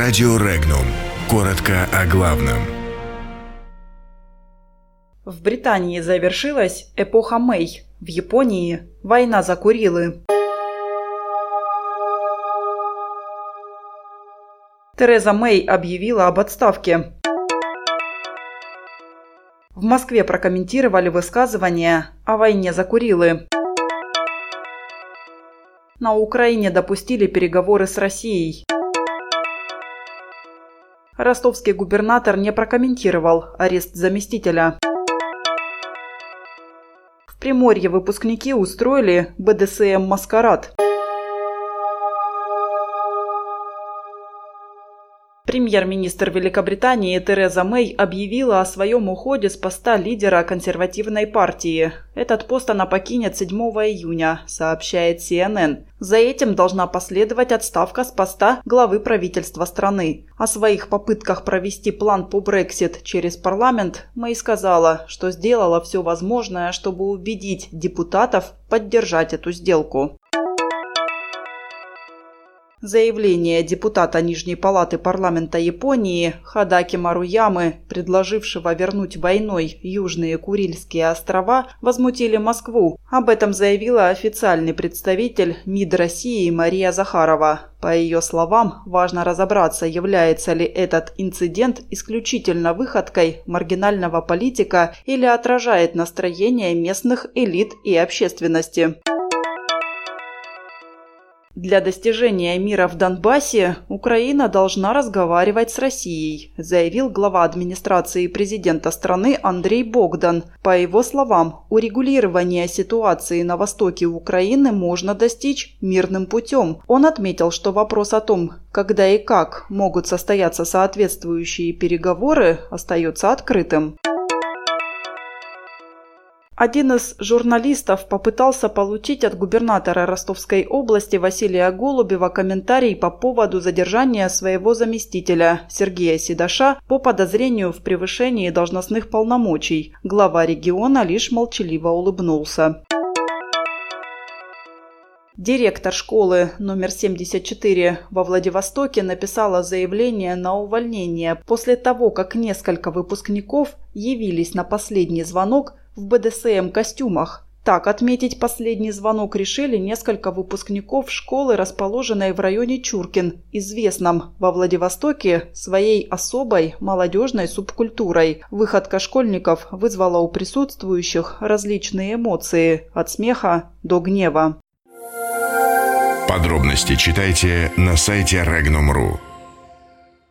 Радио Регнум. Коротко о главном. В Британии завершилась эпоха Мэй. В Японии – война за Курилы. Тереза Мэй объявила об отставке. В Москве прокомментировали высказывания о войне за Курилы. На Украине допустили переговоры с Россией. Ростовский губернатор не прокомментировал арест заместителя. В Приморье выпускники устроили БДСМ-маскарад. Премьер-министр Великобритании Тереза Мэй объявила о своем уходе с поста лидера консервативной партии. Этот пост она покинет 7 июня, сообщает CNN. За этим должна последовать отставка с поста главы правительства страны. О своих попытках провести план по Брексит через парламент Мэй сказала, что сделала все возможное, чтобы убедить депутатов поддержать эту сделку. Заявление депутата Нижней палаты парламента Японии Хадаки Маруямы, предложившего вернуть войной Южные Курильские острова, возмутили Москву. Об этом заявила официальный представитель МИД России Мария Захарова. По ее словам, важно разобраться, является ли этот инцидент исключительно выходкой маргинального политика или отражает настроение местных элит и общественности. Для достижения мира в Донбассе Украина должна разговаривать с Россией, заявил глава администрации президента страны Андрей Богдан. По его словам, урегулирование ситуации на востоке Украины можно достичь мирным путем. Он отметил, что вопрос о том, когда и как могут состояться соответствующие переговоры, остается открытым. Один из журналистов попытался получить от губернатора Ростовской области Василия Голубева комментарий по поводу задержания своего заместителя Сергея Седоша по подозрению в превышении должностных полномочий. Глава региона лишь молчаливо улыбнулся. Директор школы номер 74 во Владивостоке написала заявление на увольнение после того, как несколько выпускников явились на последний звонок в БДСМ-костюмах. Так отметить последний звонок решили несколько выпускников школы, расположенной в районе Чуркин, известном во Владивостоке своей особой молодежной субкультурой. Выходка школьников вызвала у присутствующих различные эмоции – от смеха до гнева. Подробности читайте на сайте Regnum.ru.